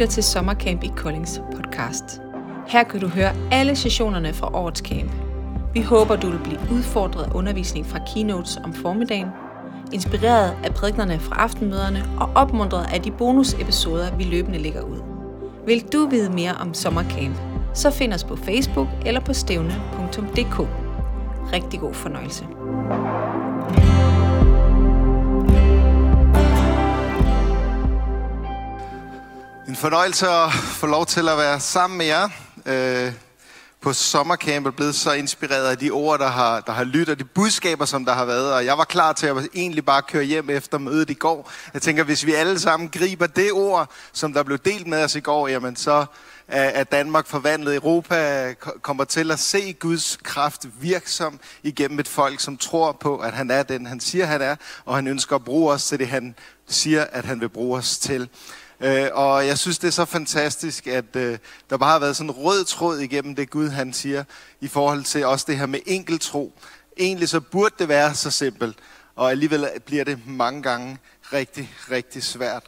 lytter til Sommercamp i Koldings podcast. Her kan du høre alle sessionerne fra årets camp. Vi håber, du vil blive udfordret af undervisning fra keynotes om formiddagen, inspireret af prædiknerne fra aftenmøderne og opmuntret af de bonusepisoder, vi løbende lægger ud. Vil du vide mere om Sommercamp, så find os på Facebook eller på stævne.dk. Rigtig god fornøjelse. Fornøjelse at få lov til at være sammen med jer øh, på sommercamp og blevet så inspireret af de ord, der har, der har lyttet, og de budskaber, som der har været. Og jeg var klar til at egentlig bare køre hjem efter mødet i går. Jeg tænker, hvis vi alle sammen griber det ord, som der blev delt med os i går, jamen så er Danmark forvandlet. Europa kommer til at se Guds kraft virksom igennem et folk, som tror på, at han er den, han siger, han er, og han ønsker at bruge os til det, han siger, at han vil bruge os til. Øh, og jeg synes, det er så fantastisk, at øh, der bare har været sådan en rød tråd igennem det Gud, han siger, i forhold til også det her med enkelt tro. Egentlig så burde det være så simpelt, og alligevel bliver det mange gange rigtig, rigtig svært.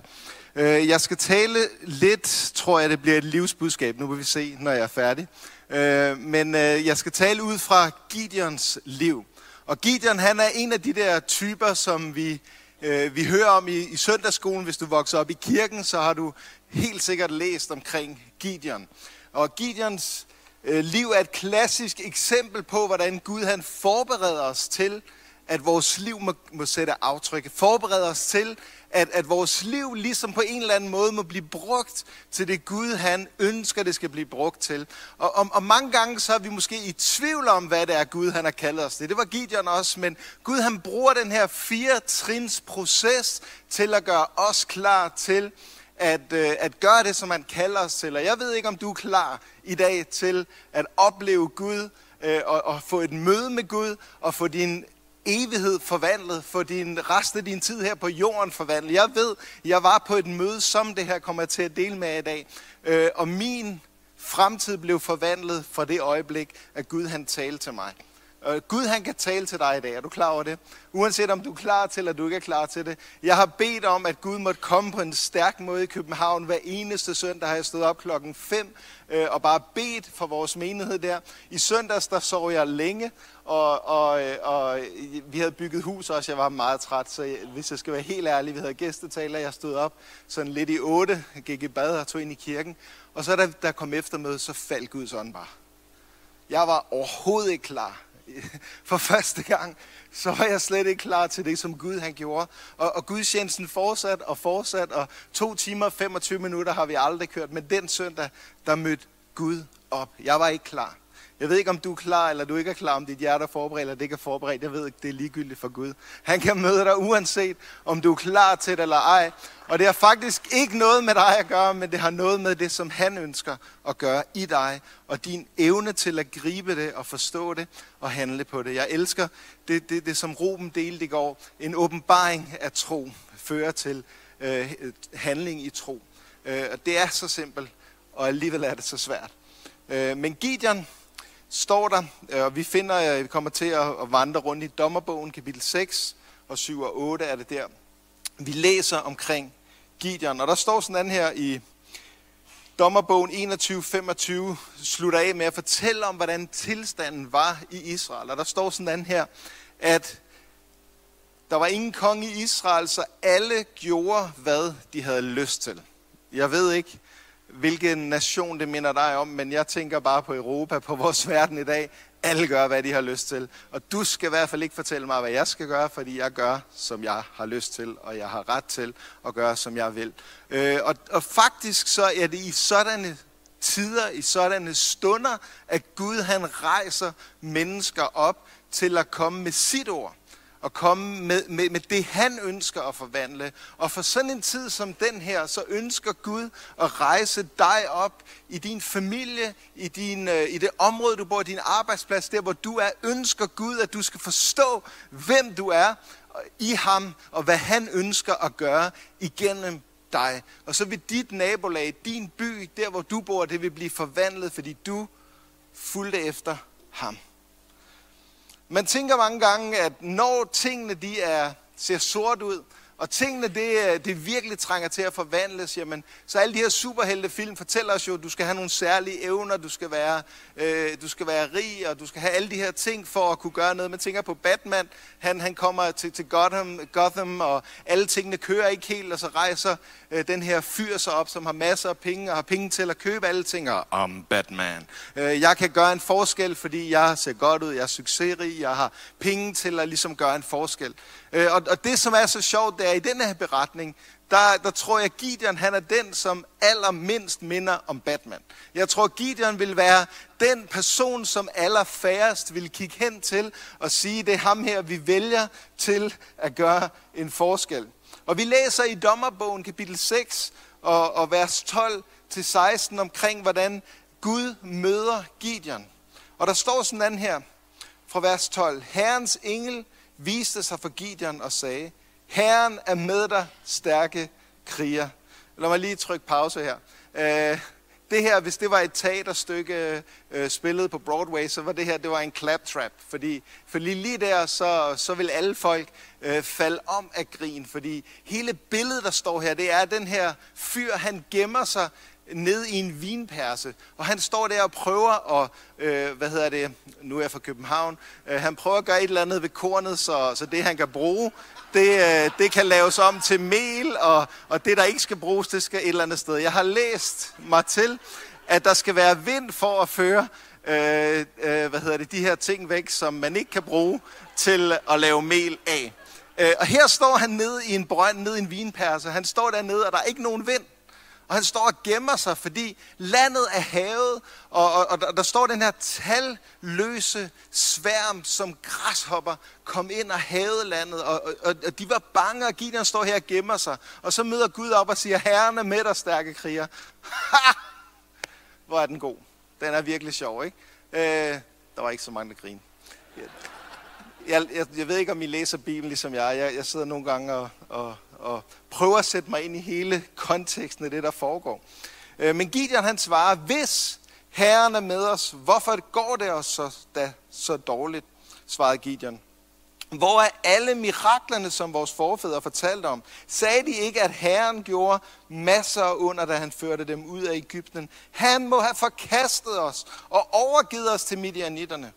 Øh, jeg skal tale lidt, tror jeg, det bliver et livsbudskab. Nu vil vi se, når jeg er færdig. Øh, men øh, jeg skal tale ud fra Gideons liv. Og Gideon, han er en af de der typer, som vi øh, vi hører om i, i søndagsskolen. Hvis du vokser op i kirken, så har du helt sikkert læst omkring Gideon. Og Gideons øh, liv er et klassisk eksempel på, hvordan Gud han forbereder os til, at vores liv må, må sætte aftryk. Forbereder os til, at, at vores liv ligesom på en eller anden måde må blive brugt til det Gud, han ønsker, det skal blive brugt til. Og, og, og mange gange så er vi måske i tvivl om, hvad det er, Gud han har kaldet os det. Det var Gideon også, men Gud han bruger den her fire trins proces til at gøre os klar til, at, øh, at gøre det, som han kalder os til. Og jeg ved ikke, om du er klar i dag til at opleve Gud, øh, og, og få et møde med Gud, og få din evighed forvandlet, for din rest af din tid her på jorden forvandlet. Jeg ved, jeg var på et møde, som det her kommer til at dele med i dag, øh, og min fremtid blev forvandlet fra det øjeblik, at Gud han talte til mig. Øh, Gud han kan tale til dig i dag, er du klar over det? Uanset om du er klar til, eller du ikke er klar til det. Jeg har bedt om, at Gud måtte komme på en stærk måde i København. Hver eneste søndag har jeg stået op klokken 5 øh, og bare bedt for vores menighed der. I søndags, der sov jeg længe, og, og, øh, og vi havde bygget hus også. Jeg var meget træt, så hvis jeg skal være helt ærlig, vi havde gæstetaler. Jeg stod op sådan lidt i 8, gik i bad og tog ind i kirken. Og så da der kom eftermøde, så faldt Guds ånd bare. Jeg var overhovedet ikke klar for første gang, så var jeg slet ikke klar til det, som Gud han gjorde. Og, og gudstjenesten fortsat og fortsat, og to timer og 25 minutter har vi aldrig kørt. Men den søndag, der mødte Gud op. Jeg var ikke klar. Jeg ved ikke, om du er klar, eller du ikke er klar, om dit hjerte er forberedt, eller det ikke er forberedt. Jeg ved ikke, det er ligegyldigt for Gud. Han kan møde dig uanset, om du er klar til det eller ej. Og det har faktisk ikke noget med dig at gøre, men det har noget med det, som han ønsker at gøre i dig. Og din evne til at gribe det og forstå det og handle på det. Jeg elsker det, det, det som Ruben delte i går. En åbenbaring af tro fører til øh, handling i tro. Øh, og det er så simpelt, og alligevel er det så svært. Øh, men Gideon, står der, øh, og vi finder, øh, vi kommer til at vandre rundt i dommerbogen, kapitel 6 og 7 og 8 er det der. Vi læser omkring Gideon, og der står sådan her i dommerbogen 21-25, slutter af med at fortælle om, hvordan tilstanden var i Israel. Og der står sådan her, at der var ingen konge i Israel, så alle gjorde, hvad de havde lyst til. Jeg ved ikke, hvilken nation det minder dig om, men jeg tænker bare på Europa, på vores verden i dag. Alle gør, hvad de har lyst til. Og du skal i hvert fald ikke fortælle mig, hvad jeg skal gøre, fordi jeg gør, som jeg har lyst til, og jeg har ret til at gøre, som jeg vil. Øh, og, og faktisk så er det i sådanne tider, i sådanne stunder, at Gud han rejser mennesker op til at komme med sit ord og komme med, med, med det, han ønsker at forvandle. Og for sådan en tid som den her, så ønsker Gud at rejse dig op i din familie, i, din, øh, i det område, du bor, din arbejdsplads, der hvor du er. Ønsker Gud, at du skal forstå, hvem du er i ham, og hvad han ønsker at gøre igennem dig. Og så vil dit nabolag, din by, der hvor du bor, det vil blive forvandlet, fordi du fulgte efter ham. Man tænker mange gange, at når tingene de er, ser sort ud, og tingene, det, øh, det virkelig trænger til at forvandles, jamen, så alle de her superheltefilm fortæller os jo, at du skal have nogle særlige evner, du skal, være, øh, du skal være rig, og du skal have alle de her ting for at kunne gøre noget. Man tænker på Batman, han, han kommer til, til Gotham, Gotham, og alle tingene kører ikke helt, og så rejser øh, den her fyr sig op, som har masser af penge, og har penge til at købe alle ting, og om Batman. Øh, jeg kan gøre en forskel, fordi jeg ser godt ud, jeg er succesrig, jeg har penge til at ligesom gøre en forskel. Øh, og, og det, som er så sjovt, det er i den her beretning, der, der tror jeg, Gideon han er den, som allermindst minder om Batman. Jeg tror, Gideon vil være den person, som allerfærrest vil kigge hen til og sige, det er ham her, vi vælger til at gøre en forskel. Og vi læser i Dommerbogen kapitel 6 og, og vers 12-16 omkring, hvordan Gud møder Gideon. Og der står sådan anden her fra vers 12. Herrens engel viste sig for Gideon og sagde, Herren er med dig, stærke kriger. Lad mig lige trykke pause her. Øh, det her, hvis det var et teaterstykke øh, spillet på Broadway, så var det her det var en claptrap. Fordi, fordi lige der, så, så vil alle folk øh, falde om af grin. Fordi hele billedet, der står her, det er den her fyr, han gemmer sig ned i en vinperse, og han står der og prøver at, øh, hvad hedder det, nu er jeg fra København, øh, han prøver at gøre et eller andet ved kornet, så, så det han kan bruge, det, øh, det kan laves om til mel, og, og det der ikke skal bruges, det skal et eller andet sted. Jeg har læst mig til, at der skal være vind for at føre øh, øh, hvad hedder det, de her ting væk, som man ikke kan bruge til at lave mel af. Øh, og her står han nede i en brønd, nede i en vinperse. Han står dernede, og der er ikke nogen vind. Og han står og gemmer sig, fordi landet er havet, og, og, og der, står den her talløse sværm, som græshopper kom ind og havde landet, og, og, og de var bange, og Gideon står her og gemmer sig. Og så møder Gud op og siger, Herren er med dig, stærke kriger. Ha! Hvor er den god. Den er virkelig sjov, ikke? Øh, der var ikke så mange, der grinede. Jeg, jeg, jeg ved ikke, om I læser Bibelen ligesom jeg. Jeg, jeg sidder nogle gange og, og, og prøver at sætte mig ind i hele konteksten af det, der foregår. Øh, men Gideon han svarer, hvis Herren er med os, hvorfor går det os så, da, så dårligt, svarede Gideon. Hvor er alle miraklerne, som vores forfædre fortalte om? Sagde de ikke, at Herren gjorde masser under, da han førte dem ud af Ægypten? Han må have forkastet os og overgivet os til midianitterne.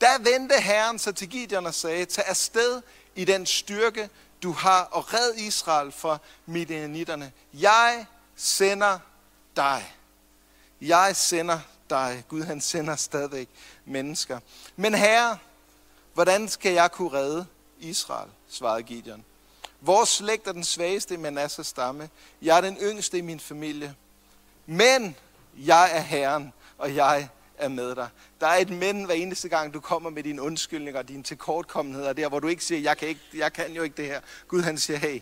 Da vendte Herren sig til Gideon og sagde, tag afsted i den styrke, du har, og red Israel fra midianitterne. Jeg sender dig. Jeg sender dig. Gud han sender stadigvæk mennesker. Men herre, hvordan skal jeg kunne redde Israel? svarede Gideon. Vores slægt er den svageste i Manassas stamme. Jeg er den yngste i min familie. Men jeg er Herren, og jeg er med dig. Der er et men hver eneste gang, du kommer med dine undskyldninger og dine tilkortkommenheder, der hvor du ikke siger, jeg kan, ikke, jeg kan jo ikke det her. Gud han siger, hey,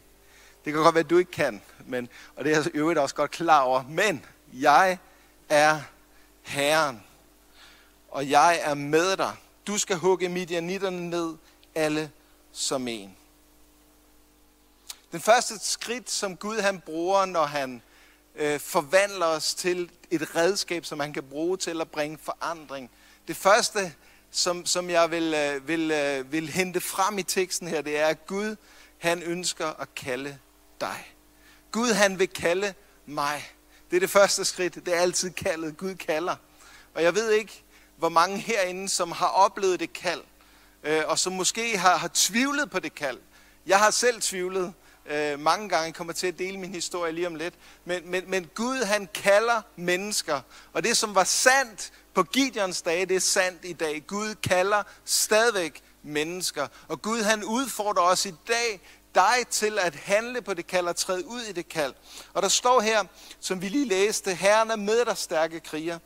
det kan godt være, at du ikke kan, men, og det er jeg øvrigt også godt klar over, men jeg er Herren, og jeg er med dig. Du skal hugge midianitterne ned, alle som en. Den første skridt, som Gud han bruger, når han øh, forvandler os til et redskab, som han kan bruge til at bringe forandring. Det første, som, som jeg vil, øh, vil, øh, vil hente frem i teksten her, det er, at Gud, han ønsker at kalde dig. Gud, han vil kalde mig. Det er det første skridt. Det er altid kaldet. Gud kalder. Og jeg ved ikke, hvor mange herinde, som har oplevet det kald, øh, og som måske har, har tvivlet på det kald. Jeg har selv tvivlet øh, mange gange. Jeg kommer til at dele min historie lige om lidt. Men, men, men Gud, han kalder mennesker. Og det, som var sandt på Gideons dage, det er sandt i dag. Gud kalder stadigvæk mennesker. Og Gud, han udfordrer os i dag dig til at handle på det kald og træde ud i det kald. Og der står her, som vi lige læste, Herren er med dig stærke kriger.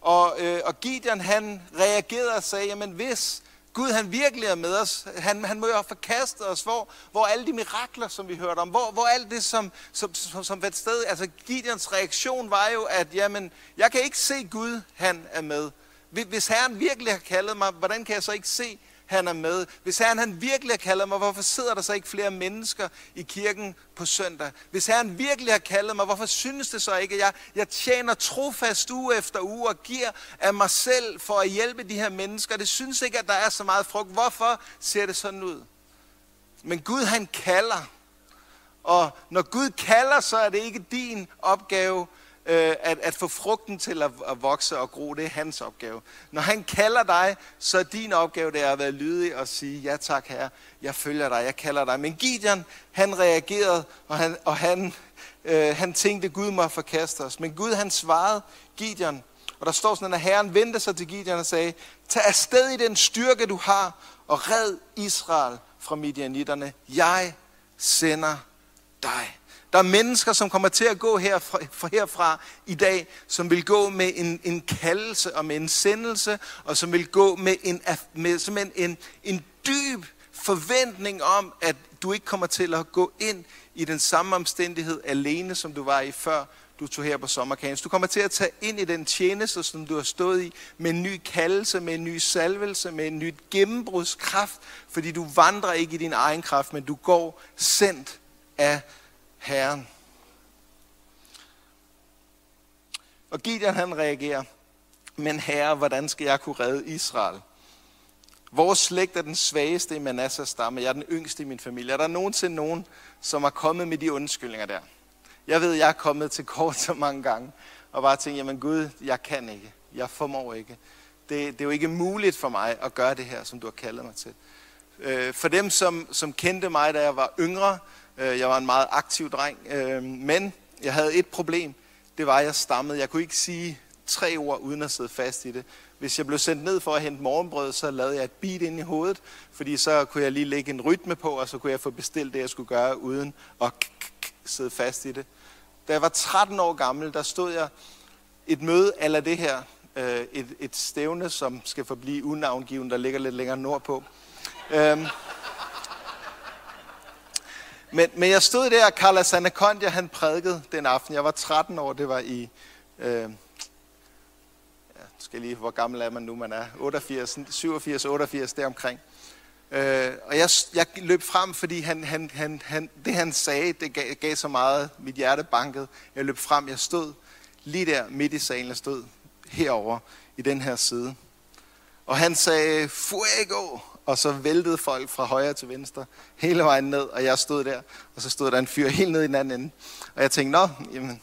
Og, øh, og Gideon han reagerede og sagde, jamen hvis Gud han virkelig er med os. Han, han må jo have forkastet os. Hvor, hvor alle de mirakler, som vi hørte om, hvor, hvor alt det, som, som, som, som var sted, altså Gideons reaktion var jo, at jamen, jeg kan ikke se Gud, han er med. Hvis Herren virkelig har kaldet mig, hvordan kan jeg så ikke se, han er med. Hvis Herren han virkelig har kaldet mig, hvorfor sidder der så ikke flere mennesker i kirken på søndag? Hvis Herren virkelig har kaldet mig, hvorfor synes det så ikke, at jeg, jeg tjener trofast uge efter uge og giver af mig selv for at hjælpe de her mennesker? Det synes ikke, at der er så meget frugt. Hvorfor ser det sådan ud? Men Gud han kalder, Og når Gud kalder, så er det ikke din opgave Øh, at, at få frugten til at, at vokse og gro. Det er hans opgave. Når han kalder dig, så er din opgave det er at være lydig og sige, ja tak herre, jeg følger dig, jeg kalder dig. Men Gideon, han reagerede, og han, og han, øh, han tænkte, Gud må forkaste os. Men Gud han svarede Gideon, og der står sådan, at Herren vendte sig til Gideon og sagde, tag afsted i den styrke, du har, og red Israel fra midianitterne. Jeg sender dig. Der er mennesker, som kommer til at gå herfra, herfra i dag, som vil gå med en, en kaldelse og med en sendelse, og som vil gå med en, med en, en, en dyb forventning om, at du ikke kommer til at gå ind i den samme omstændighed alene, som du var i før du tog her på sommerkagens. Du kommer til at tage ind i den tjeneste, som du har stået i, med en ny kaldelse, med en ny salvelse, med en ny gennembrudskraft, fordi du vandrer ikke i din egen kraft, men du går sendt af Herren. Og Gideon han reagerer, men herre, hvordan skal jeg kunne redde Israel? Vores slægt er den svageste i Manassas stamme. Jeg er den yngste i min familie. Er der nogensinde nogen, som er kommet med de undskyldninger der? Jeg ved, jeg er kommet til kort så mange gange, og bare tænkt, jamen Gud, jeg kan ikke. Jeg formår ikke. Det, det er jo ikke muligt for mig at gøre det her, som du har kaldet mig til. Øh, for dem, som, som kendte mig, da jeg var yngre, Øh, jeg var en meget aktiv dreng, øh, men jeg havde et problem. Det var, at jeg stammede. Jeg kunne ikke sige tre ord, uden at sidde fast i det. Hvis jeg blev sendt ned for at hente morgenbrød, så lavede jeg et beat ind i hovedet, fordi så kunne jeg lige lægge en rytme på, og så kunne jeg få bestilt det, jeg skulle gøre, uden at sidde fast i det. Da jeg var 13 år gammel, der stod jeg et møde eller det her, øh, et, et stævne, som skal forblive unavngiven, der ligger lidt længere nordpå. Øhm. Men, men jeg stod der, og Carlos Anaconda, han prædikede den aften. Jeg var 13 år, det var i... Øh, ja, skal lige, hvor gammel er man nu? Man er 88, 87, 88, deromkring. Øh, og jeg, jeg løb frem, fordi han, han, han, han, det han sagde, det gav, gav så meget, mit hjerte bankede. Jeg løb frem, jeg stod lige der midt i salen, jeg stod herover i den her side. Og han sagde, fuego, og så væltede folk fra højre til venstre, hele vejen ned, og jeg stod der, og så stod der en fyr helt ned i den anden ende. Og jeg tænkte, nå, jamen,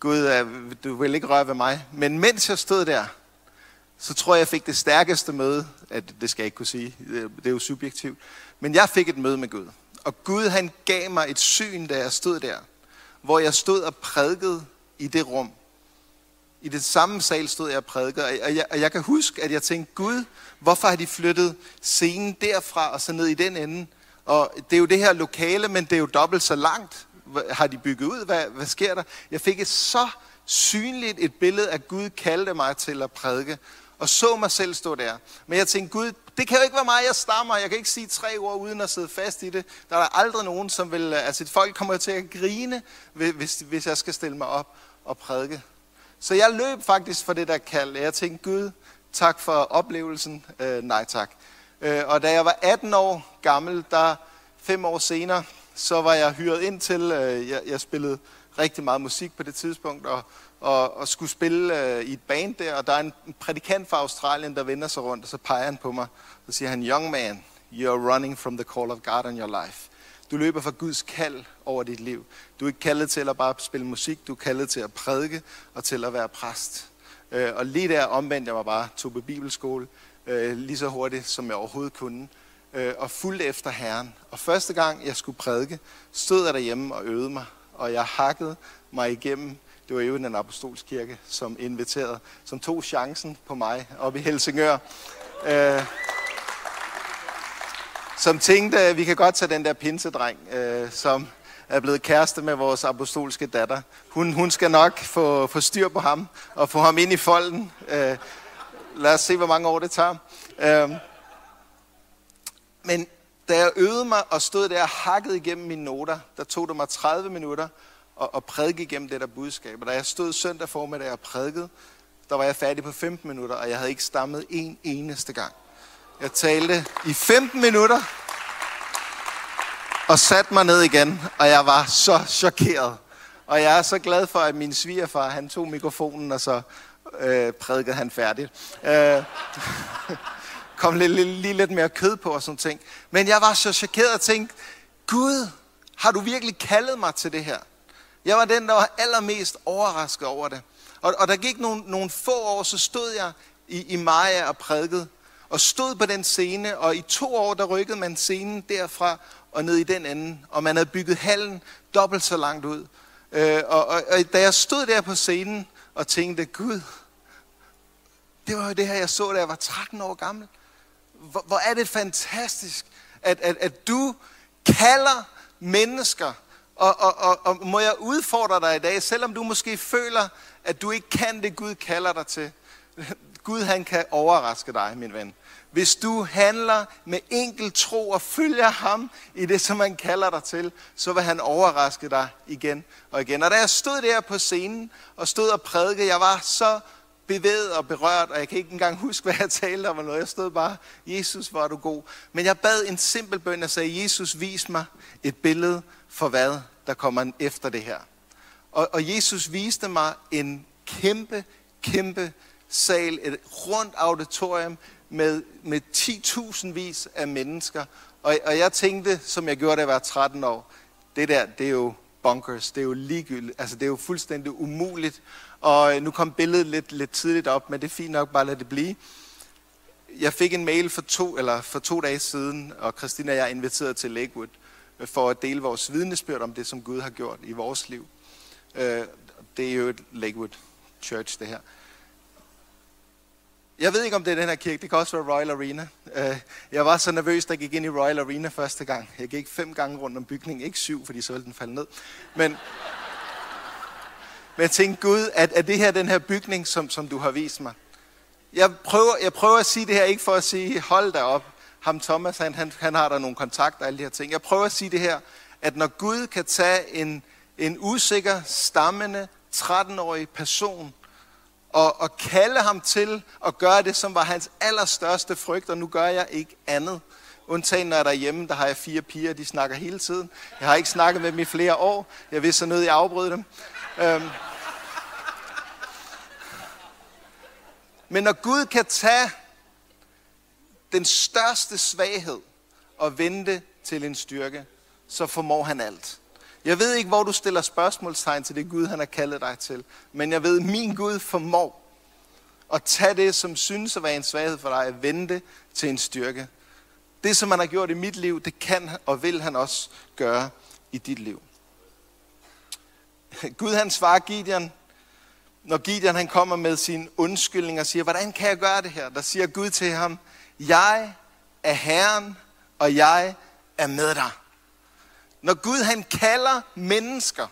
Gud, du vil ikke røre ved mig. Men mens jeg stod der, så tror jeg, jeg fik det stærkeste møde, at det skal jeg ikke kunne sige, det er jo subjektivt, men jeg fik et møde med Gud. Og Gud han gav mig et syn, da jeg stod der, hvor jeg stod og prædikede i det rum. I det samme sal stod jeg og prædikede, og jeg, og jeg kan huske, at jeg tænkte, Gud, hvorfor har de flyttet scenen derfra og så ned i den ende? Og det er jo det her lokale, men det er jo dobbelt så langt. Har de bygget ud? Hvad, hvad sker der? Jeg fik et så synligt et billede, at Gud kaldte mig til at prædike og så mig selv stå der. Men jeg tænkte, Gud, det kan jo ikke være mig, jeg stammer. Jeg kan ikke sige tre ord uden at sidde fast i det. Der er der aldrig nogen, som vil... Altså, folk kommer til at grine, hvis, hvis jeg skal stille mig op og prædike. Så jeg løb faktisk for det der kald. Jeg tænkte, Gud, tak for oplevelsen. Øh, nej tak. Øh, og da jeg var 18 år gammel, der fem år senere, så var jeg hyret ind til, øh, jeg, jeg spillede rigtig meget musik på det tidspunkt, og og, og skulle spille øh, i et band der, og der er en prædikant fra Australien, der vender sig rundt, og så peger han på mig, og siger han, Young man, you're running from the call of God on your life. Du løber fra Guds kald over dit liv. Du er ikke kaldet til at bare spille musik, du er kaldet til at prædike og til at være præst. Øh, og lige der omvendte jeg mig bare, tog på bibelskole, øh, lige så hurtigt, som jeg overhovedet kunne, øh, og fulgte efter Herren. Og første gang, jeg skulle prædike, stod jeg derhjemme og øvede mig, og jeg hakkede mig igennem det var jo den apostolskirke, som inviterede, som tog chancen på mig op i Helsingør. Øh, som tænkte, at vi kan godt tage den der pinsedreng, øh, som er blevet kæreste med vores apostolske datter. Hun, hun skal nok få, få styr på ham og få ham ind i folden. Øh, lad os se, hvor mange år det tager. Øh, men da jeg øvede mig og stod der og hakkede igennem mine noter, der tog det mig 30 minutter at, at prædike igennem det der budskab. Og da jeg stod søndag formiddag og prædikede, der var jeg færdig på 15 minutter, og jeg havde ikke stammet en eneste gang. Jeg talte i 15 minutter, og satte mig ned igen, og jeg var så chokeret. Og jeg er så glad for, at min svigerfar, han tog mikrofonen, og så øh, prædikede han færdigt. Øh, kom lige, lige, lige lidt mere kød på og sådan ting. Men jeg var så chokeret og tænkte, Gud, Har du virkelig kaldet mig til det her? Jeg var den, der var allermest overrasket over det. Og, og der gik nogle, nogle få år, så stod jeg i, i Maja og prædikede, og stod på den scene, og i to år, der rykkede man scenen derfra og ned i den anden, og man havde bygget hallen dobbelt så langt ud. Øh, og, og, og da jeg stod der på scenen og tænkte, Gud, det var jo det her, jeg så, da jeg var 13 år gammel. Hvor, hvor er det fantastisk, at, at, at du kalder mennesker, og, og, og, og må jeg udfordre dig i dag, selvom du måske føler, at du ikke kan det, Gud kalder dig til. Gud han kan overraske dig, min ven. Hvis du handler med enkel tro og følger ham i det, som han kalder dig til, så vil han overraske dig igen og igen. Og da jeg stod der på scenen og stod og prædikede, jeg var så bevæget og berørt, og jeg kan ikke engang huske, hvad jeg talte om, eller noget. Jeg stod bare, Jesus, hvor er du god. Men jeg bad en simpel bøn, og sagde, Jesus, vis mig et billede for hvad der kommer efter det her. Og, og Jesus viste mig en kæmpe, kæmpe sal, et rundt auditorium med, med 10.000 vis af mennesker. Og, og jeg tænkte, som jeg gjorde, da jeg var 13 år, det der, det er jo bonkers, det er jo ligegyldigt, altså det er jo fuldstændig umuligt. Og øh, nu kom billedet lidt, lidt tidligt op, men det er fint nok, bare lad det blive. Jeg fik en mail for to, eller for to dage siden, og Christina og jeg er inviteret til Lakewood øh, for at dele vores vidnesbyrd om det, som Gud har gjort i vores liv. Øh, det er jo et Lakewood Church, det her. Jeg ved ikke, om det er den her kirke. Det kan også være Royal Arena. Øh, jeg var så nervøs, da jeg gik ind i Royal Arena første gang. Jeg gik fem gange rundt om bygningen. Ikke syv, fordi så ville den falde ned. Men, men jeg tænkte, Gud, at, er det her den her bygning, som, som du har vist mig? Jeg prøver, jeg prøver at sige det her, ikke for at sige, hold da op. Ham Thomas, han, han, han har der nogle kontakter og alle de her ting. Jeg prøver at sige det her, at når Gud kan tage en, en usikker, stammende, 13-årig person, og, og kalde ham til at gøre det, som var hans allerstørste frygt, og nu gør jeg ikke andet. Undtagen når jeg er derhjemme, der har jeg fire piger, de snakker hele tiden. Jeg har ikke snakket med dem i flere år. Jeg vil så nødt, jeg afbryde dem. Øhm. Men når Gud kan tage den største svaghed og vende til en styrke, så formår han alt. Jeg ved ikke, hvor du stiller spørgsmålstegn til det Gud, han har kaldet dig til. Men jeg ved, at min Gud formår at tage det, som synes at være en svaghed for dig, og vende det til en styrke. Det, som han har gjort i mit liv, det kan og vil han også gøre i dit liv. Gud han svarer Gideon, når Gideon han kommer med sin undskyldning og siger, hvordan kan jeg gøre det her? Der siger Gud til ham, jeg er Herren, og jeg er med dig. Når Gud han kalder mennesker,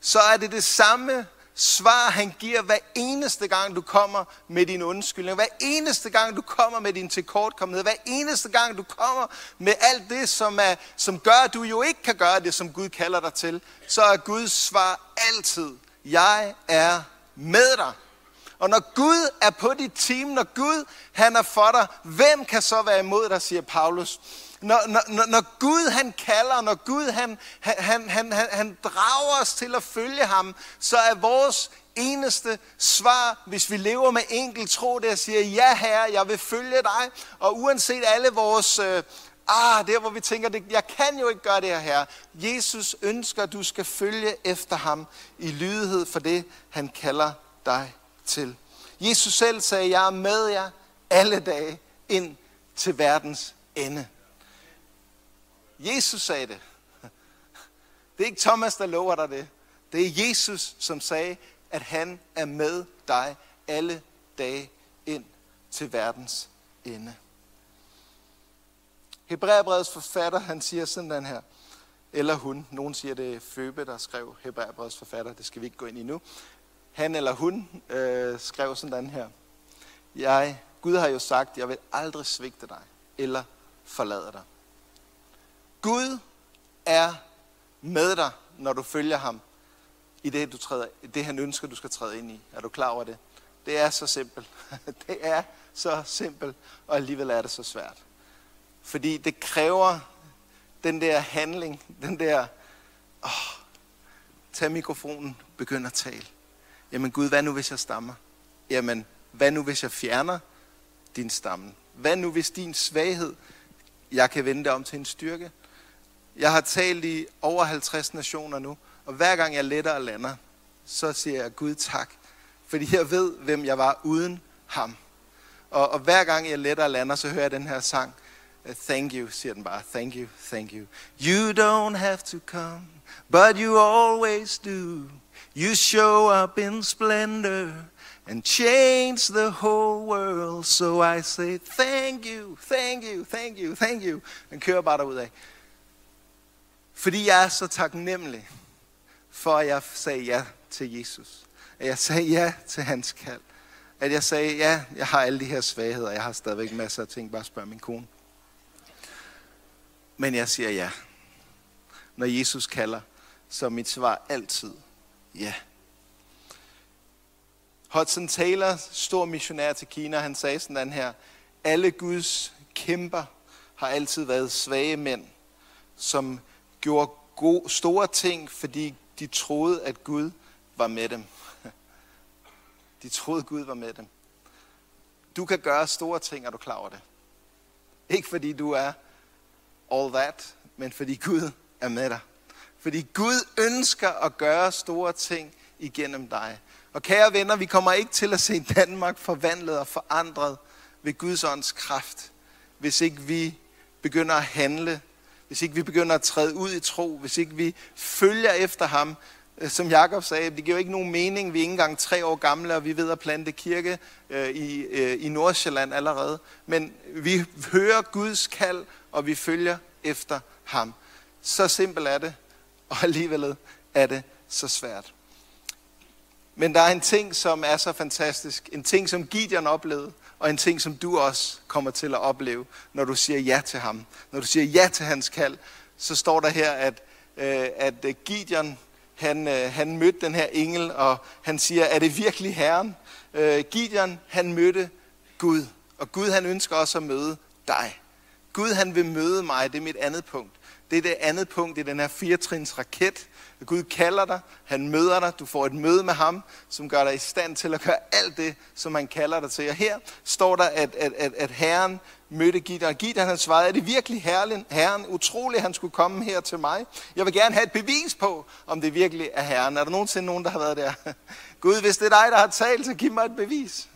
så er det det samme svar, han giver hver eneste gang, du kommer med din undskyldning. Hver eneste gang, du kommer med din tilkortkommenhed. Hver eneste gang, du kommer med alt det, som, er, som gør, at du jo ikke kan gøre det, som Gud kalder dig til. Så er Guds svar altid, jeg er med dig. Og når Gud er på dit team, når Gud han er for dig, hvem kan så være imod dig, siger Paulus. Når, når, når Gud han kalder, når Gud han, han, han, han, han drager os til at følge ham, så er vores eneste svar, hvis vi lever med enkelt tro, det er at sige, ja herre, jeg vil følge dig. Og uanset alle vores, øh, ah, der hvor vi tænker, det, jeg kan jo ikke gøre det her herre. Jesus ønsker, at du skal følge efter ham i lydighed for det, han kalder dig til. Jesus selv sagde, jeg er med jer alle dage ind til verdens ende. Jesus sagde det. Det er ikke Thomas, der lover dig det. Det er Jesus, som sagde, at han er med dig alle dage ind til verdens ende. Hebræerbrevets forfatter, han siger sådan den her, eller hun, nogen siger det er Føbe, der skrev Hebræerbrevets forfatter, det skal vi ikke gå ind i nu han eller hun øh, skrev sådan den her. Jeg, Gud har jo sagt, jeg vil aldrig svigte dig eller forlade dig. Gud er med dig, når du følger ham i det, du træder, det han ønsker, du skal træde ind i. Er du klar over det? Det er så simpelt. Det er så simpelt, og alligevel er det så svært. Fordi det kræver den der handling, den der, åh, tag mikrofonen, begynd at tale. Jamen Gud, hvad nu hvis jeg stammer? Jamen, hvad nu hvis jeg fjerner din stamme? Hvad nu hvis din svaghed, jeg kan vende det om til en styrke? Jeg har talt i over 50 nationer nu, og hver gang jeg letter og lander, så siger jeg Gud tak, fordi jeg ved, hvem jeg var uden ham. Og, og hver gang jeg letter og lander, så hører jeg den her sang. Uh, thank you, siger den bare. Thank you, thank you. You don't have to come, but you always do. You show up in splendor and change the whole world. So I say thank you, thank you, thank you, thank you. Den kører bare derudad. Fordi jeg er så taknemmelig for, at jeg sagde ja til Jesus. At jeg sagde ja til hans kald. At jeg sagde, ja, jeg har alle de her svagheder. Jeg har stadigvæk masser af ting. Bare spørg min kone. Men jeg siger ja. Når Jesus kalder, så er mit svar altid ja. Hudson Taylor, stor missionær til Kina, han sagde sådan her. Alle Guds kæmper har altid været svage mænd, som gjorde gode, store ting, fordi de troede, at Gud var med dem. De troede, Gud var med dem. Du kan gøre store ting, og du klarer det? Ikke fordi du er all that, men fordi Gud er med dig. Fordi Gud ønsker at gøre store ting igennem dig. Og kære venner, vi kommer ikke til at se Danmark forvandlet og forandret ved Guds ånds kraft, hvis ikke vi begynder at handle, hvis ikke vi begynder at træde ud i tro, hvis ikke vi følger efter ham, øh, som Jakob sagde, det giver jo ikke nogen mening, vi er ikke engang tre år gamle, og vi ved at plante kirke øh, i, øh, i Nordsjælland allerede. Men vi hører Guds kald, og vi følger efter ham. Så simpelt er det, og alligevel er det så svært. Men der er en ting, som er så fantastisk. En ting, som Gideon oplevede, og en ting, som du også kommer til at opleve, når du siger ja til ham. Når du siger ja til hans kald, så står der her, at, øh, at øh, Gideon, han, øh, han mødte den her engel, og han siger, er det virkelig Herren? Øh, Gideon, han mødte Gud, og Gud, han ønsker også at møde dig. Gud, han vil møde mig, det er mit andet punkt. Det er det andet punkt i den her firetrins raket. Gud kalder dig, han møder dig, du får et møde med ham, som gør dig i stand til at gøre alt det, som han kalder dig til. Og her står der, at, at, at, at Herren mødte Gideon. Gideon han svarede, er det virkelig herren, herren utroligt, han skulle komme her til mig? Jeg vil gerne have et bevis på, om det virkelig er Herren. Er der nogensinde nogen, der har været der? Gud, hvis det er dig, der har talt, så giv mig et bevis.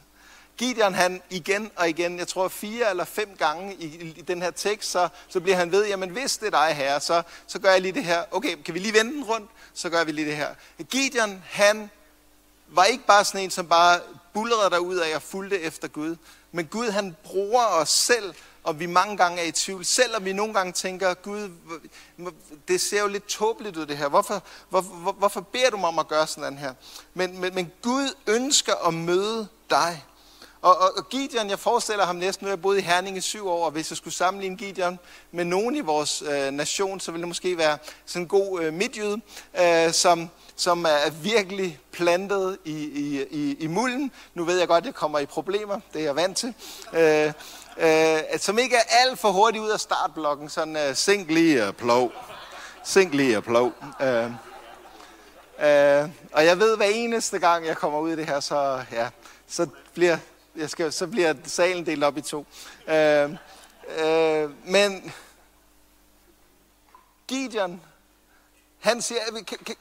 Gideon han igen og igen, jeg tror fire eller fem gange i, i den her tekst, så, så bliver han ved, jamen hvis det er dig her, så, så gør jeg lige det her. Okay, kan vi lige vende den rundt? Så gør vi lige det her. Gideon, han var ikke bare sådan en, som bare bullerede der ud af og fulgte efter Gud. Men Gud, han bruger os selv, og vi mange gange er i tvivl. Selvom vi nogle gange tænker, Gud, det ser jo lidt tåbeligt ud det her. Hvorfor, hvor, hvor, hvorfor beder du mig om at gøre sådan her? Men, men, men Gud ønsker at møde dig. Og, og, og Gideon, jeg forestiller ham næsten, nu har jeg boet i Herning i syv år, og hvis jeg skulle sammenligne Gideon med nogen i vores øh, nation, så ville det måske være sådan en god øh, midtjyde, øh, som, som er virkelig plantet i, i, i, i mulden. Nu ved jeg godt, at jeg kommer i problemer, det er jeg vant til. Øh, øh, som ikke er alt for hurtigt ud af startblokken, sådan øh, sink lige og plov. Sink lige og plov. Øh, øh, og jeg ved, hver eneste gang, jeg kommer ud i det her, så, ja, så bliver jeg skal, så bliver salen delt op i to. Øh, øh, men Gideon, han siger,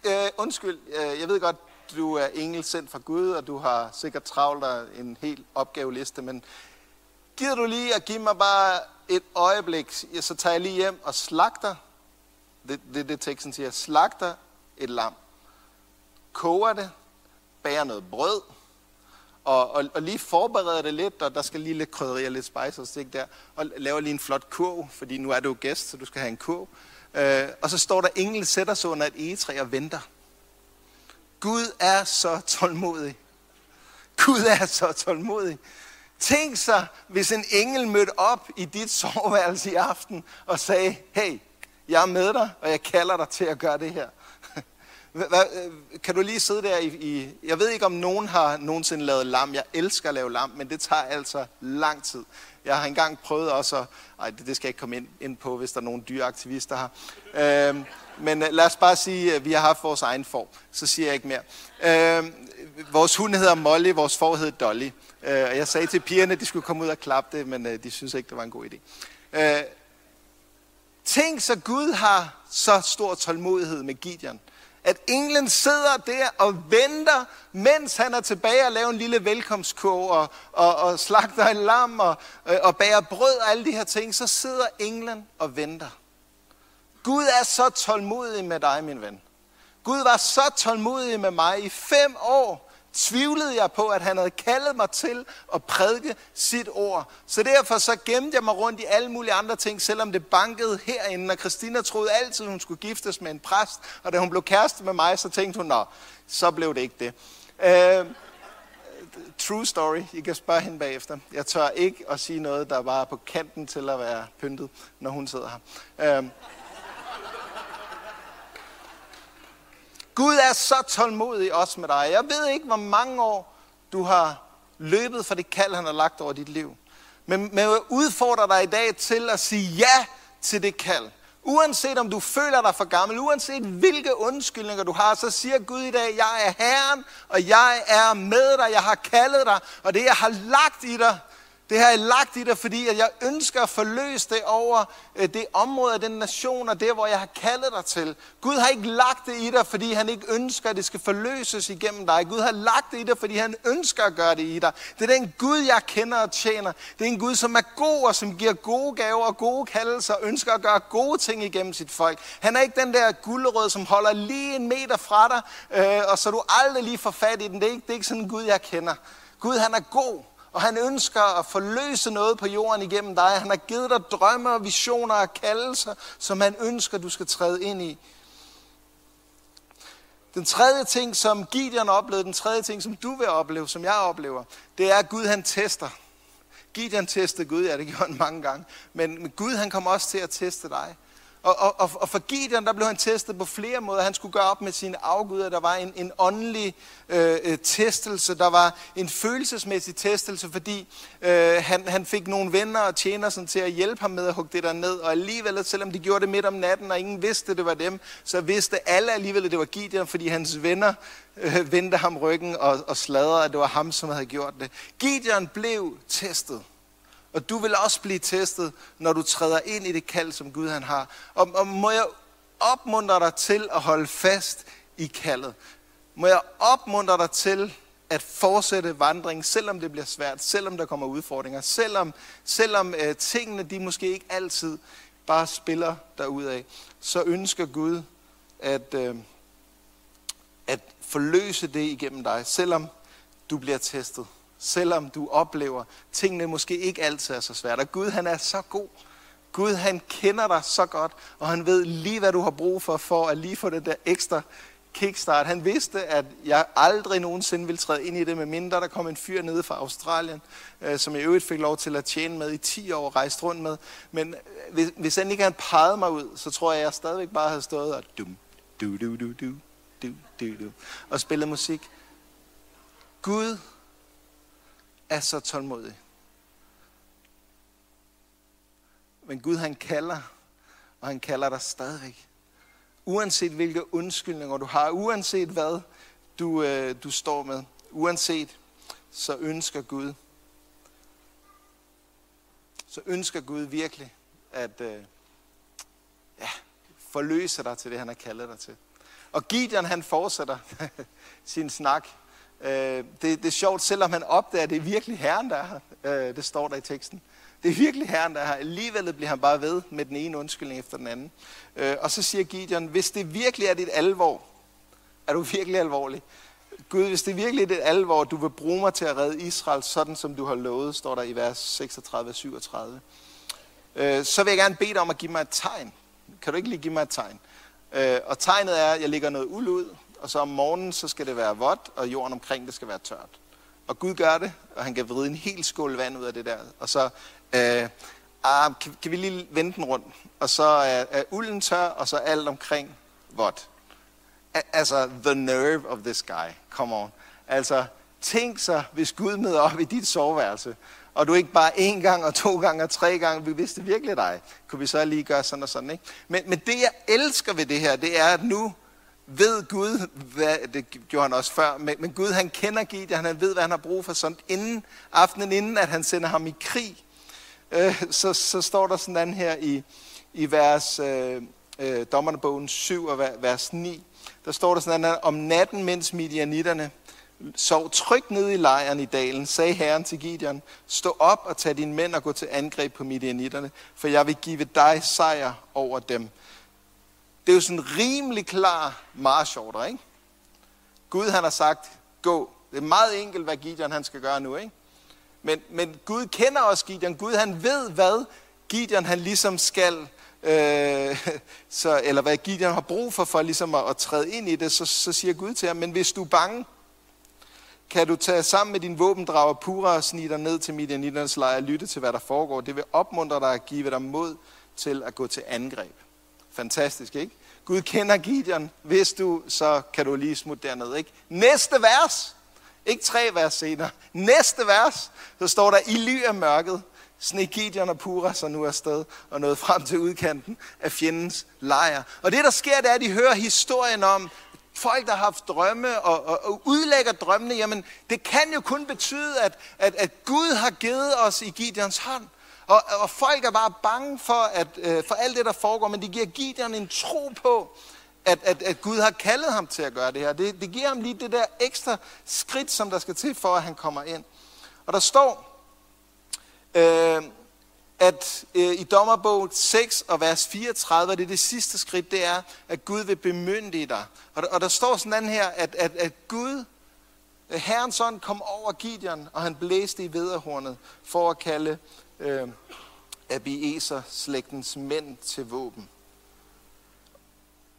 øh, undskyld, øh, jeg ved godt, du er engel sendt fra Gud, og du har sikkert travlt dig en hel opgaveliste, men gider du lige at give mig bare et øjeblik, så tager jeg lige hjem og slagter, det er det, det teksten siger, slagter et lam, koger det, bager noget brød, og, og, og lige forbereder det lidt, og der skal lige lidt krydderi og lidt spice og stik der, og laver lige en flot kurv, fordi nu er du gæst, så du skal have en kurv. Øh, og så står der, engel sætter sig under et egetræ og venter. Gud er så tålmodig. Gud er så tålmodig. Tænk sig, hvis en engel mødte op i dit soveværelse i aften og sagde, hey, jeg er med dig, og jeg kalder dig til at gøre det her. Kan du lige sidde der i, i... Jeg ved ikke, om nogen har nogensinde lavet lam. Jeg elsker at lave lam, men det tager altså lang tid. Jeg har engang prøvet også at... Ej, det, det skal jeg ikke komme ind, ind på, hvis der er nogle dyreaktivister her. Øhm, men øh, lad os bare sige, at vi har haft vores egen form. Så siger jeg ikke mere. Øhm, vores hund hedder Molly, vores for hedder Dolly. Øh, og jeg sagde til pigerne, at de skulle komme ud og klappe det, men øh, de synes ikke, det var en god idé. Øh, Tænk så Gud har så stor tålmodighed med Gideon. At englen sidder der og venter, mens han er tilbage og laver en lille velkomstkog og, og, og slagter en lam og, øh, og bager brød og alle de her ting. Så sidder englen og venter. Gud er så tålmodig med dig, min ven. Gud var så tålmodig med mig i fem år, tvivlede jeg på, at han havde kaldet mig til at prædike sit ord. Så derfor så gemte jeg mig rundt i alle mulige andre ting, selvom det bankede herinde. Og Christina troede altid, hun skulle giftes med en præst. Og da hun blev kæreste med mig, så tænkte hun, nå, så blev det ikke det. Uh, true story. I kan spørge hende bagefter. Jeg tør ikke at sige noget, der var på kanten til at være pyntet, når hun sidder her. Uh, Gud er så tålmodig også med dig. Jeg ved ikke, hvor mange år du har løbet for det kald, han har lagt over dit liv. Men, men jeg udfordrer dig i dag til at sige ja til det kald. Uanset om du føler dig for gammel, uanset hvilke undskyldninger du har, så siger Gud i dag, jeg er Herren, og jeg er med dig, jeg har kaldet dig, og det jeg har lagt i dig, det har jeg lagt i dig, fordi at jeg ønsker at forløse det over øh, det område af den nation, og det, hvor jeg har kaldet dig til. Gud har ikke lagt det i dig, fordi han ikke ønsker, at det skal forløses igennem dig. Gud har lagt det i dig, fordi han ønsker at gøre det i dig. Det er den Gud, jeg kender og tjener. Det er en Gud, som er god og som giver gode gaver og gode kaldelser, og ønsker at gøre gode ting igennem sit folk. Han er ikke den der guldrød, som holder lige en meter fra dig, øh, og så du aldrig lige får fat i den. Det er ikke, det er ikke sådan en Gud, jeg kender. Gud, han er god og han ønsker at forløse noget på jorden igennem dig. Han har givet dig drømme og visioner og kaldelser, som han ønsker, du skal træde ind i. Den tredje ting, som Gideon oplevede, den tredje ting, som du vil opleve, som jeg oplever, det er, at Gud han tester. Gideon testede Gud, ja det gjorde han mange gange, men Gud han kommer også til at teste dig. Og, og, og, og for Gideon, der blev han testet på flere måder. Han skulle gøre op med sine afguder. Der var en, en åndelig øh, øh testelse. Der var en følelsesmæssig testelse, fordi øh, han, han fik nogle venner og tjener sådan, til at hjælpe ham med at hugge det der ned. Og alligevel, selvom de gjorde det midt om natten, og ingen vidste, det var dem, så vidste alle alligevel, at det var Gideon, fordi hans venner øh, vendte ham ryggen og, og sladrede, at det var ham, som havde gjort det. Gideon blev testet. Og du vil også blive testet, når du træder ind i det kald, som Gud han har. Og, og må jeg opmuntre dig til at holde fast i kaldet. Må jeg opmuntre dig til at fortsætte vandringen, selvom det bliver svært, selvom der kommer udfordringer, selvom, selvom øh, tingene de måske ikke altid bare spiller af, så ønsker Gud at, øh, at forløse det igennem dig, selvom du bliver testet selvom du oplever, tingene måske ikke altid er så svært. Og Gud, han er så god. Gud, han kender dig så godt, og han ved lige, hvad du har brug for, for at lige få det der ekstra kickstart. Han vidste, at jeg aldrig nogensinde ville træde ind i det, med mindre der kom en fyr nede fra Australien, øh, som jeg øvrigt fik lov til at tjene med i 10 år og rejse rundt med. Men øh, hvis, hvis han ikke havde peget mig ud, så tror jeg, at jeg stadigvæk bare havde stået og dum, du, du, du, du, du, du, du, og spillet musik. Gud er så tålmodig. Men Gud han kalder, og han kalder dig stadigvæk. Uanset hvilke undskyldninger du har, uanset hvad du, øh, du står med, uanset, så ønsker Gud, så ønsker Gud virkelig at øh, ja, forløse dig til det, han har kaldet dig til. Og Gideon han fortsætter sin snak Øh, det, det er sjovt, selvom han opdager, at det er virkelig Herren, der er her. Øh, det står der i teksten. Det er virkelig Herren, der er her. Alligevel bliver han bare ved med den ene undskyldning efter den anden. Øh, og så siger Gideon, hvis det virkelig er dit alvor, er du virkelig alvorlig. Gud, hvis det virkelig er dit alvor, du vil bruge mig til at redde Israel, sådan som du har lovet, står der i vers 36-37, øh, så vil jeg gerne bede dig om at give mig et tegn. Kan du ikke lige give mig et tegn? Øh, og tegnet er, at jeg lægger noget uld ud, og så om morgenen, så skal det være vådt, og jorden omkring det skal være tørt. Og Gud gør det, og han kan vride en hel skål vand ud af det der. Og så øh, ah, kan, kan vi lige vende den rundt. Og så er, er ulden tør, og så alt omkring vådt. Altså, the nerve of this guy. Come on. Altså, tænk så, hvis Gud møder op i dit soveværelse, og du ikke bare én gang og to gange og tre gange, vi vidste virkelig dig, kunne vi så lige gøre sådan og sådan, ikke? Men, men det, jeg elsker ved det her, det er, at nu ved Gud, hvad, det gjorde han også før, men, men Gud han kender Gideon, han ved, hvad han har brug for. Sådan inden, aftenen inden, at han sender ham i krig, øh, så, så står der sådan her i, i vers, øh, øh, dommernebogen 7 og vers 9, der står der sådan, her, om natten, mens midianitterne sov trygt ned i lejren i dalen, sagde Herren til Gideon, stå op og tag dine mænd og gå til angreb på midianitterne, for jeg vil give dig sejr over dem. Det er jo sådan en rimelig klar marschordre, ikke? Gud han har sagt, gå. Det er meget enkelt, hvad Gideon han skal gøre nu, ikke? Men, men Gud kender også Gideon. Gud han ved, hvad Gideon han ligesom skal, øh, så, eller hvad Gideon har brug for, for ligesom at, at træde ind i det, så, så siger Gud til ham, men hvis du er bange, kan du tage sammen med din våbendrager Pura og snige dig ned til Midianitternes lejr og lytte til, hvad der foregår. Det vil opmuntre dig at give dig mod til at gå til angreb. Fantastisk, ikke? Gud kender Gideon. Hvis du, så kan du lige smutte derned, ikke? Næste vers. Ikke tre vers senere. Næste vers, så står der, i ly af mørket, sne Gideon og Pura så nu afsted og nåede frem til udkanten af fjendens lejr. Og det, der sker, det er, at de hører historien om, folk, der har haft drømme og, og, og udlægger drømmene, jamen det kan jo kun betyde, at, at, at Gud har givet os i Gideons hånd. Og, og folk er bare bange for, at, øh, for alt det, der foregår, men det giver Gideon en tro på, at, at, at Gud har kaldet ham til at gøre det her. Det, det giver ham lige det der ekstra skridt, som der skal til for, at han kommer ind. Og der står, øh, at øh, i dommerbog 6 og vers 34, det er det sidste skridt, det er, at Gud vil bemyndige dig. Og og der står sådan her, at, at, at Gud, Herrens ånd kom over Gideon, og han blæste i vederhornet for at kalde øh, Abieser slægtens mænd til våben.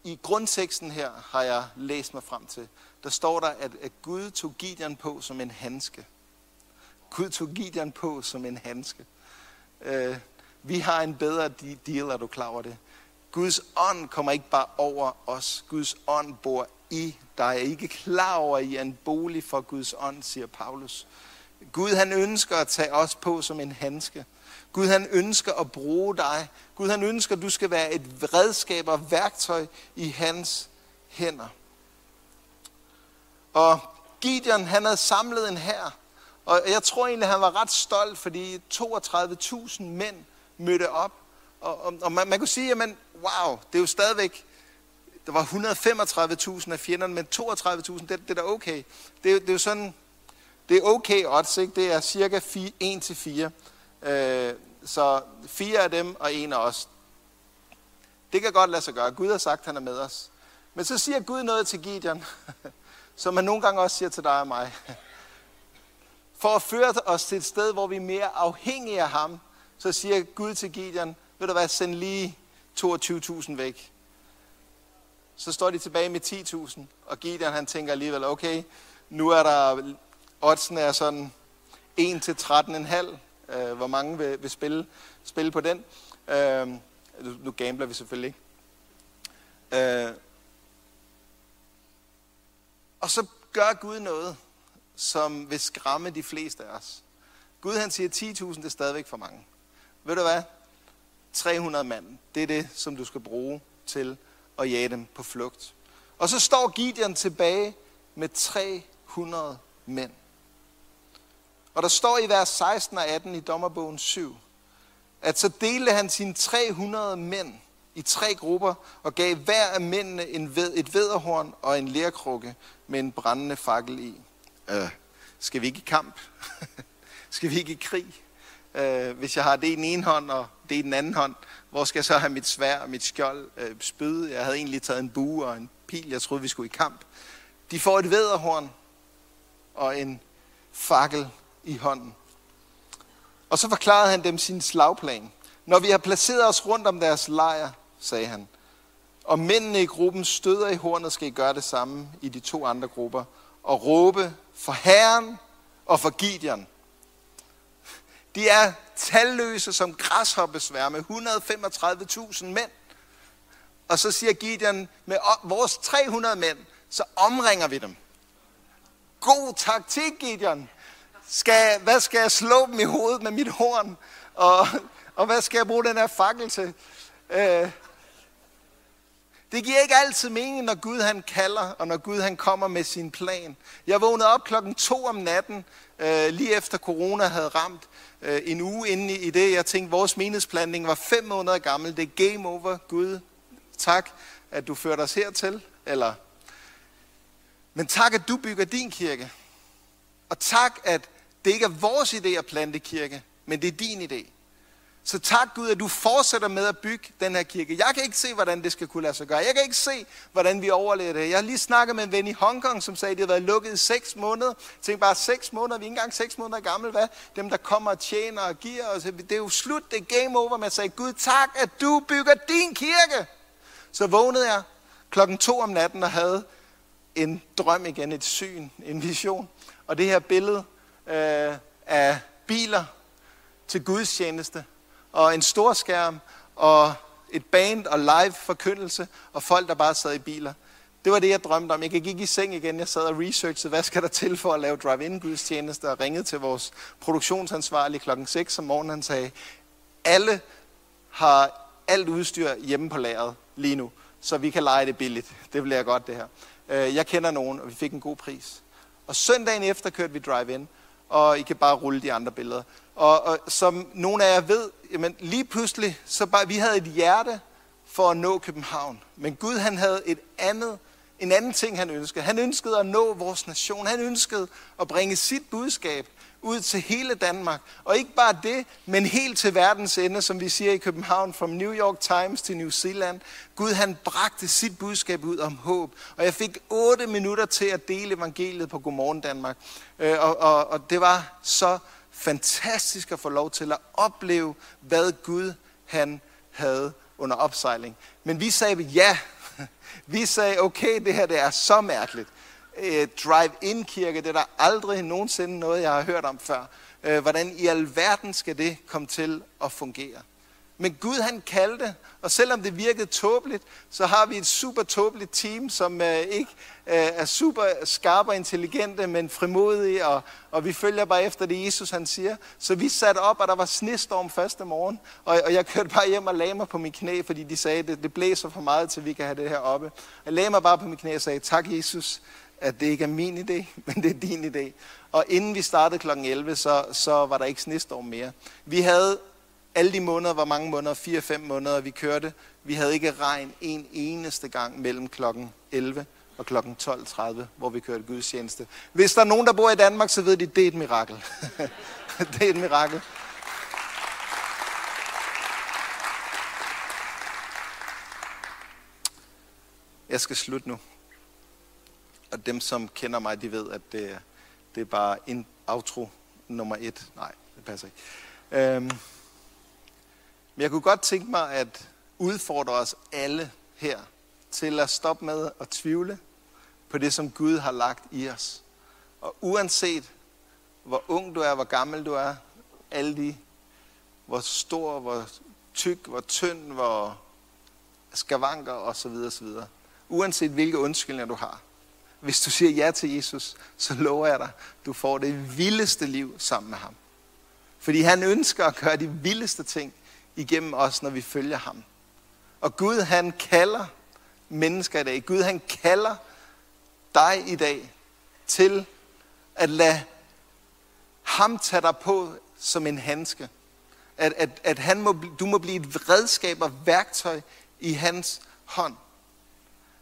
I grundteksten her har jeg læst mig frem til, der står der, at, at Gud tog Gideon på som en handske. Gud tog Gideon på som en handske. Øh, vi har en bedre deal, er du klar over det? Guds ånd kommer ikke bare over os. Guds ånd bor i dig. Er ikke klar over, at I er en bolig for Guds ånd, siger Paulus. Gud han ønsker at tage os på som en handske. Gud han ønsker at bruge dig. Gud han ønsker, at du skal være et redskab og værktøj i hans hænder. Og Gideon han havde samlet en hær. Og jeg tror egentlig, han var ret stolt, fordi 32.000 mænd mødte op. Og, og, og man, man kunne sige, at wow, det er jo stadigvæk, der var 135.000 af fjenderne, men 32.000, det, det er da okay. Det, det er jo sådan, det er okay odds, ikke? Det er cirka 1 til 4. Øh, så fire af dem og en af os. Det kan godt lade sig gøre. Gud har sagt, at han er med os. Men så siger Gud noget til Gideon, som han nogle gange også siger til dig og mig. For at føre os til et sted, hvor vi er mere afhængige af ham, så siger Gud til Gideon, ved du hvad, send lige 22.000 væk. Så står de tilbage med 10.000, og Gideon han tænker alligevel, okay, nu er der, oddsen er sådan 1 til 13,5, øh, hvor mange vil, vil spille, spille på den. Øh, nu, nu gambler vi selvfølgelig ikke. Øh, og så gør Gud noget, som vil skræmme de fleste af os. Gud han siger, 10.000 det er stadigvæk for mange. Ved du hvad? 300 mand, det er det, som du skal bruge til at jage dem på flugt. Og så står Gideon tilbage med 300 mænd. Og der står i vers 16 og 18 i dommerbogen 7, at så delte han sine 300 mænd i tre grupper og gav hver af mændene en ved, et vederhorn og en lærkrukke med en brændende fakkel i. Øh, skal vi ikke i kamp? skal vi ikke i krig? Øh, hvis jeg har det i den ene hånd og det i den anden hånd, hvor skal jeg så have mit svær og mit skjold, øh, spyd? Jeg havde egentlig taget en bue og en pil, jeg troede vi skulle i kamp. De får et vederhorn og en fakkel i hånden. Og så forklarede han dem sin slagplan. Når vi har placeret os rundt om deres lejr, sagde han, og mændene i gruppen støder i hornet, skal I gøre det samme i de to andre grupper, og råbe for Herren og for Gideon. De er talløse som græshoppesværme, 135.000 mænd. Og så siger Gideon, med vores 300 mænd, så omringer vi dem. God taktik, Gideon. Skal, hvad skal jeg slå dem i hovedet med mit horn? Og, og hvad skal jeg bruge den her fakkel til? Øh, Det giver ikke altid mening, når Gud han kalder, og når Gud han kommer med sin plan. Jeg vågnede op klokken to om natten, øh, lige efter corona havde ramt, øh, en uge inde i det. Jeg tænkte, vores menighedsplanning var fem måneder gammel. Det er game over, Gud. Tak, at du førte os hertil. Eller, men tak, at du bygger din kirke. Og tak, at det ikke er vores idé at plante kirke, men det er din idé. Så tak Gud, at du fortsætter med at bygge den her kirke. Jeg kan ikke se, hvordan det skal kunne lade sig gøre. Jeg kan ikke se, hvordan vi overlever det. Jeg har lige snakket med en ven i Hongkong, som sagde, at det har været lukket i seks måneder. Jeg tænkte bare, seks måneder, vi er ikke engang seks måneder gamle, hvad? Dem, der kommer og tjener og giver os. Det er jo slut, det er game over. Man sagde, Gud, tak, at du bygger din kirke. Så vågnede jeg klokken to om natten og havde en drøm igen, et syn, en vision. Og det her billede øh, af biler til Guds tjeneste, og en stor skærm, og et band og live forkyndelse, og folk, der bare sad i biler. Det var det, jeg drømte om. Jeg gik ikke i seng igen. Jeg sad og researchede, hvad skal der til for at lave drive-in gudstjeneste, og ringede til vores produktionsansvarlige klokken 6 om morgenen. Han sagde, alle har alt udstyr hjemme på lageret lige nu, så vi kan lege det billigt. Det bliver godt, det her. Øh, jeg kender nogen, og vi fik en god pris. Og søndagen efter kørte vi drive-in, og I kan bare rulle de andre billeder. Og, og som nogle af jer ved, jamen lige pludselig, så bare, vi havde et hjerte for at nå København. Men Gud han havde et andet, en anden ting, han ønskede. Han ønskede at nå vores nation. Han ønskede at bringe sit budskab ud til hele Danmark. Og ikke bare det, men helt til verdens ende, som vi siger i København, from New York Times til New Zealand. Gud han bragte sit budskab ud om håb. Og jeg fik otte minutter til at dele evangeliet på Godmorgen Danmark. Øh, og, og, og det var så fantastisk at få lov til at opleve, hvad Gud han havde under opsejling. Men vi sagde ja. Vi sagde, okay, det her det er så mærkeligt. Øh, uh, drive-in kirke, det er der aldrig nogensinde noget, jeg har hørt om før. Uh, hvordan i alverden skal det komme til at fungere? Men Gud han kaldte, og selvom det virkede tåbeligt, så har vi et super tåbeligt team, som øh, ikke øh, er super skarpe og intelligente, men frimodige, og, og vi følger bare efter det, Jesus han siger. Så vi satte op, og der var snestorm første morgen, og, og jeg kørte bare hjem og lagde mig på min knæ, fordi de sagde, det, det blæser for meget, til vi kan have det her oppe. Jeg lagde mig bare på min knæ og sagde, tak Jesus, at det ikke er min idé, men det er din idé. Og inden vi startede kl. 11, så, så var der ikke snestorm mere. Vi havde alle de måneder, var mange måneder, 4-5 måneder, vi kørte. Vi havde ikke regn en eneste gang mellem klokken 11 og klokken 12.30, hvor vi kørte gudstjeneste. Hvis der er nogen, der bor i Danmark, så ved de, det er et mirakel. det er et mirakel. Jeg skal slutte nu. Og dem, som kender mig, de ved, at det, det er bare en outro nummer et. Nej, det passer ikke. Øhm, men jeg kunne godt tænke mig at udfordre os alle her til at stoppe med at tvivle på det, som Gud har lagt i os. Og uanset hvor ung du er, hvor gammel du er, alle de, hvor stor, hvor tyk, hvor tynd, hvor skavanker osv. osv. Uanset hvilke undskyldninger du har. Hvis du siger ja til Jesus, så lover jeg dig, du får det vildeste liv sammen med ham. Fordi han ønsker at gøre de vildeste ting igennem os, når vi følger ham. Og Gud han kalder mennesker i dag. Gud han kalder dig i dag til at lade ham tage dig på som en handske. At, at, at han må, du må blive et redskab og værktøj i hans hånd.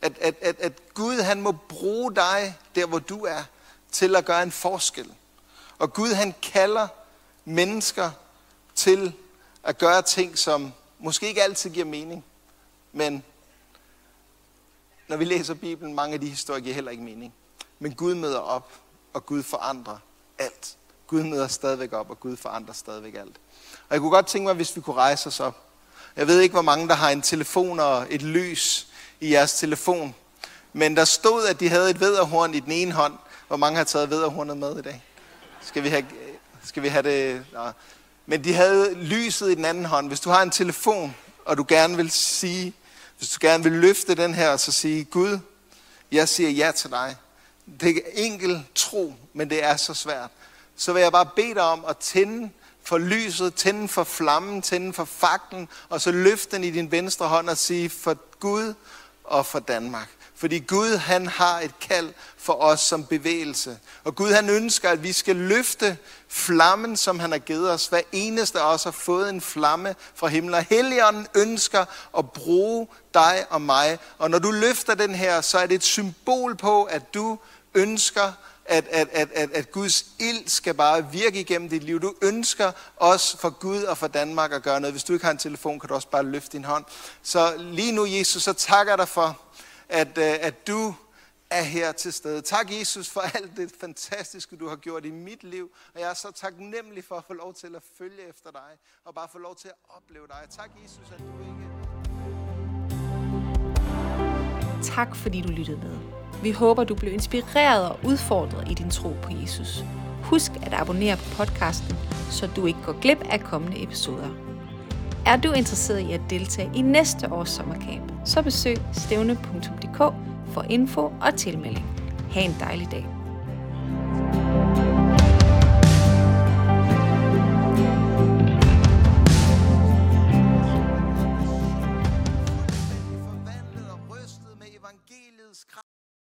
At, at, at, at Gud han må bruge dig der, hvor du er, til at gøre en forskel. Og Gud han kalder mennesker til at gøre ting, som måske ikke altid giver mening, men når vi læser Bibelen, mange af de historier giver heller ikke mening. Men Gud møder op, og Gud forandrer alt. Gud møder stadigvæk op, og Gud forandrer stadigvæk alt. Og jeg kunne godt tænke mig, hvis vi kunne rejse os op. Jeg ved ikke, hvor mange, der har en telefon og et lys i jeres telefon. Men der stod, at de havde et vederhorn i den ene hånd. Hvor mange har taget vederhornet med i dag? Skal vi have, skal vi have det? Nå. Men de havde lyset i den anden hånd. Hvis du har en telefon, og du gerne vil sige, hvis du gerne vil løfte den her, og så sige, Gud, jeg siger ja til dig. Det er enkel tro, men det er så svært. Så vil jeg bare bede dig om at tænde for lyset, tænde for flammen, tænde for faklen, og så løfte den i din venstre hånd og sige, for Gud og for Danmark. Fordi Gud han har et kald for os som bevægelse. Og Gud han ønsker, at vi skal løfte flammen, som han har givet os. Hver eneste af os har fået en flamme fra himlen. Og Helligånden ønsker at bruge dig og mig. Og når du løfter den her, så er det et symbol på, at du ønsker at, at, at, at, at Guds ild skal bare virke igennem dit liv. Du ønsker også for Gud og for Danmark at gøre noget. Hvis du ikke har en telefon, kan du også bare løfte din hånd. Så lige nu, Jesus, så takker jeg dig for, at, øh, at du er her til stede. Tak, Jesus, for alt det fantastiske, du har gjort i mit liv. Og jeg er så taknemmelig for at få lov til at følge efter dig, og bare få lov til at opleve dig. Tak, Jesus, at du ikke... Tak fordi du lyttede med. Vi håber, du blev inspireret og udfordret i din tro på Jesus. Husk at abonnere på podcasten, så du ikke går glip af kommende episoder. Er du interesseret i at deltage i næste års sommercamp, så besøg stævne.dk for info og tilmelding. Ha' en dejlig dag.